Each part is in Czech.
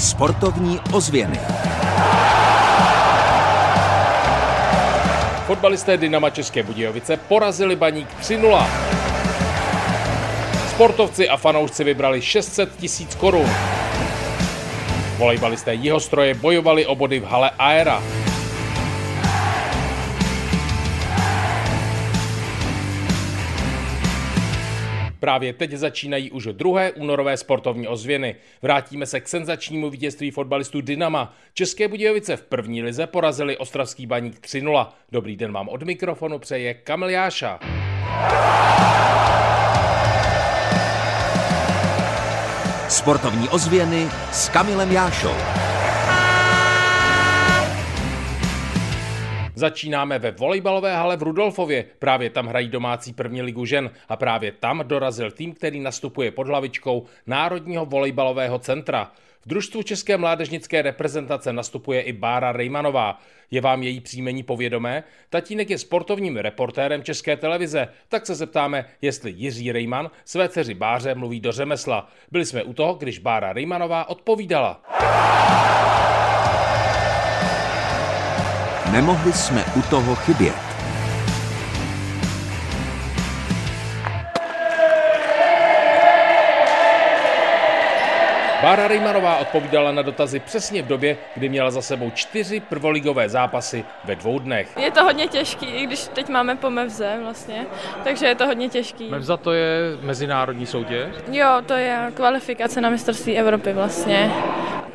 Sportovní ozvěny. Fotbalisté Dynama České Budějovice porazili Baník 3-0. Sportovci a fanoušci vybrali 600 tisíc korun. Volejbalisté Jihostroje bojovali o body v hale Aera. Právě teď začínají už druhé únorové sportovní ozvěny. Vrátíme se k senzačnímu vítězství fotbalistů Dynama. České Budějovice v první lize porazili Ostravský baník 3-0. Dobrý den vám od mikrofonu přeje Kamil Jáša. Sportovní ozvěny s Kamilem Jášou. Začínáme ve volejbalové hale v Rudolfově. Právě tam hrají domácí první ligu žen a právě tam dorazil tým, který nastupuje pod hlavičkou Národního volejbalového centra. V družstvu České mládežnické reprezentace nastupuje i Bára Rejmanová. Je vám její příjmení povědomé? Tatínek je sportovním reportérem České televize, tak se zeptáme, jestli Jiří Rejman své dceři Báře mluví do řemesla. Byli jsme u toho, když Bára Rejmanová odpovídala. Nemohli jsme u toho chybět. Bára Rejmanová odpovídala na dotazy přesně v době, kdy měla za sebou čtyři prvoligové zápasy ve dvou dnech. Je to hodně těžký, i když teď máme po Mevze vlastně, takže je to hodně těžký. Mevza to je mezinárodní soutěž? Jo, to je kvalifikace na mistrovství Evropy vlastně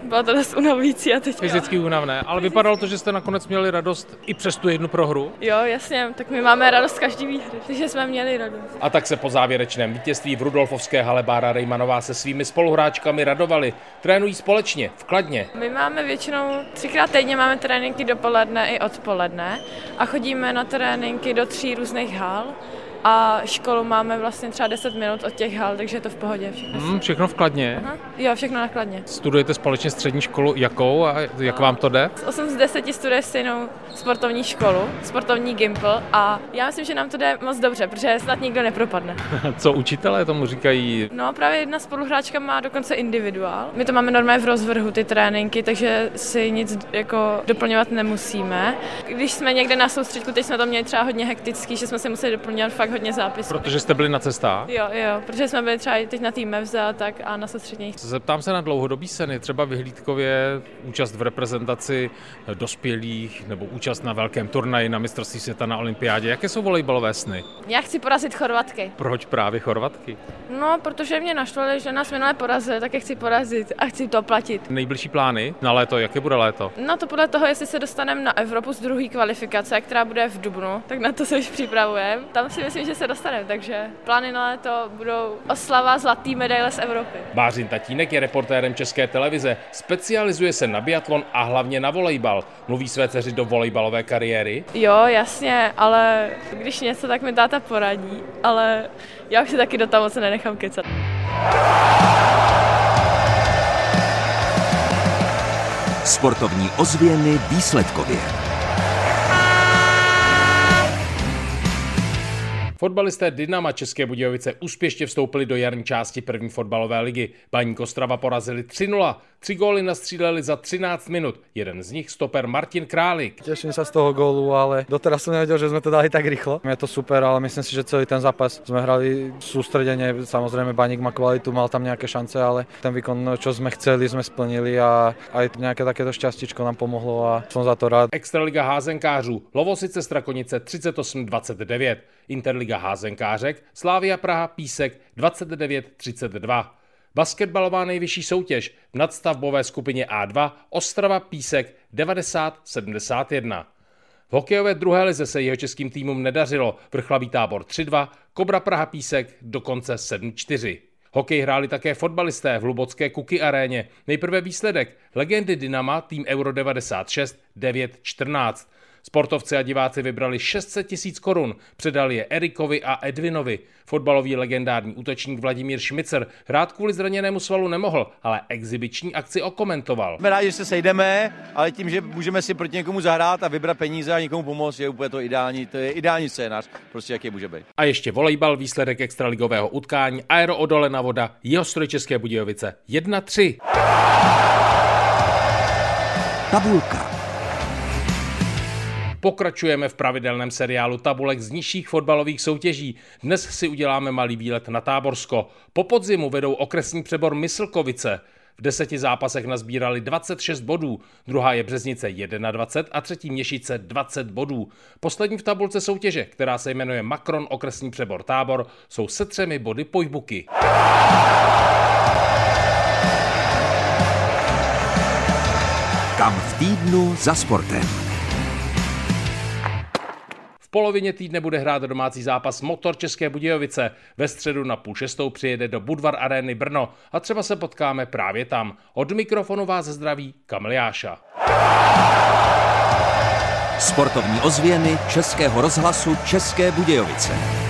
bylo to dost unavující a teď Fyzicky únavné, ale vypadalo to, že jste nakonec měli radost i přes tu jednu prohru? Jo, jasně, tak my máme radost každý výhry, takže jsme měli radost. A tak se po závěrečném vítězství v Rudolfovské hale Bára Rejmanová se svými spoluhráčkami radovali. Trénují společně, v Kladně. My máme většinou třikrát týdně máme tréninky dopoledne i odpoledne a chodíme na tréninky do tří různých hal a školu máme vlastně třeba 10 minut od těch hal, takže je to v pohodě. Všechno, hmm, všechno v Kladně? Aha. Jo, všechno na Kladně. Studujete společně střední školu jakou a jak vám to jde? 8 z 10 studuje stejnou sportovní školu, sportovní Gimple a já myslím, že nám to jde moc dobře, protože snad nikdo nepropadne. Co učitelé tomu říkají? No právě jedna spoluhráčka má dokonce individuál. My to máme normálně v rozvrhu ty tréninky, takže si nic jako doplňovat nemusíme. Když jsme někde na soustředku, teď jsme to měli třeba hodně hektický, že jsme si museli doplňovat fakt hodně zápisů. Protože jste byli na cestách? Jo, jo, protože jsme byli třeba teď na týme a tak a na soustředních. Zeptám se na dlouhodobý seny, třeba vyhlídkově účast v reprezentaci dospělých nebo účast na velkém turnaji na mistrovství světa na olympiádě. Jaké jsou volejbalové sny? Já chci porazit Chorvatky. Proč právě Chorvatky? No, protože mě naštvali, že nás minule porazili, tak je chci porazit a chci to platit. Nejbližší plány na léto, jaké bude léto? No to podle toho, jestli se dostaneme na Evropu z druhé kvalifikace, která bude v Dubnu, tak na to se už připravujeme. Tam si myslím, že se dostaneme, takže plány na léto budou oslava zlatý medaile z Evropy. Bářin Tatínek je reportérem České televize, specializuje se na biatlon a hlavně na volejbal. Mluví své dceři do volejbalové kariéry? Jo, jasně, ale když něco, tak mi táta poradí, ale já už si taky do toho moc nenechám kecat. Sportovní ozvěny výsledkově. Fotbalisté Dynama České Budějovice úspěšně vstoupili do jarní části první fotbalové ligy. Baník Ostrava porazili 3-0. Tři góly nastříleli za 13 minut. Jeden z nich stoper Martin Králik. Těším se z toho gólu, ale doteraz jsem nevěděl, že jsme to dali tak rychlo. Je to super, ale myslím si, že celý ten zápas jsme hrali sústredeně. Samozřejmě Baník má kvalitu, mal tam nějaké šance, ale ten výkon, co jsme chceli, jsme splnili a aj nějaké takéto šťastíčko nám pomohlo a jsem za to rád. Extraliga házenkářů, Lovosice Strakonice 38-29. Interliga házenkářek, Slávia Praha Písek 29-32. Basketbalová nejvyšší soutěž v nadstavbové skupině A2 Ostrava Písek 90-71. V hokejové druhé lize se jeho českým týmům nedařilo, vrchlavý tábor 3-2, Kobra Praha Písek dokonce 7-4. Hokej hráli také fotbalisté v Lubocké Kuky aréně. Nejprve výsledek. Legendy Dynama, tým Euro 96, 9-14. Sportovci a diváci vybrali 600 tisíc korun, předali je Erikovi a Edvinovi. Fotbalový legendární útočník Vladimír Šmicer hrát kvůli zraněnému svalu nemohl, ale exibiční akci okomentoval. Jsme rádi, že se sejdeme, ale tím, že můžeme si proti někomu zahrát a vybrat peníze a někomu pomoct, je úplně to ideální, to je ideální scénář, prostě jaký může být. A ještě volejbal, výsledek extraligového utkání, Aero Odole na voda, jeho stroj České Budějovice 1-3. Tabulka. Pokračujeme v pravidelném seriálu tabulek z nižších fotbalových soutěží. Dnes si uděláme malý výlet na Táborsko. Po podzimu vedou okresní přebor Myslkovice. V deseti zápasech nazbírali 26 bodů, druhá je Březnice 21 a třetí Měšice 20 bodů. Poslední v tabulce soutěže, která se jmenuje Makron okresní přebor Tábor, jsou se třemi body pojbuky. Kam v týdnu za sportem. Polovině týdne bude hrát domácí zápas Motor České Budějovice. Ve středu na půl šestou přijede do Budvar Arény Brno a třeba se potkáme právě tam. Od mikrofonu vás zdraví Kamil Jáša. Sportovní ozvěny Českého rozhlasu České Budějovice.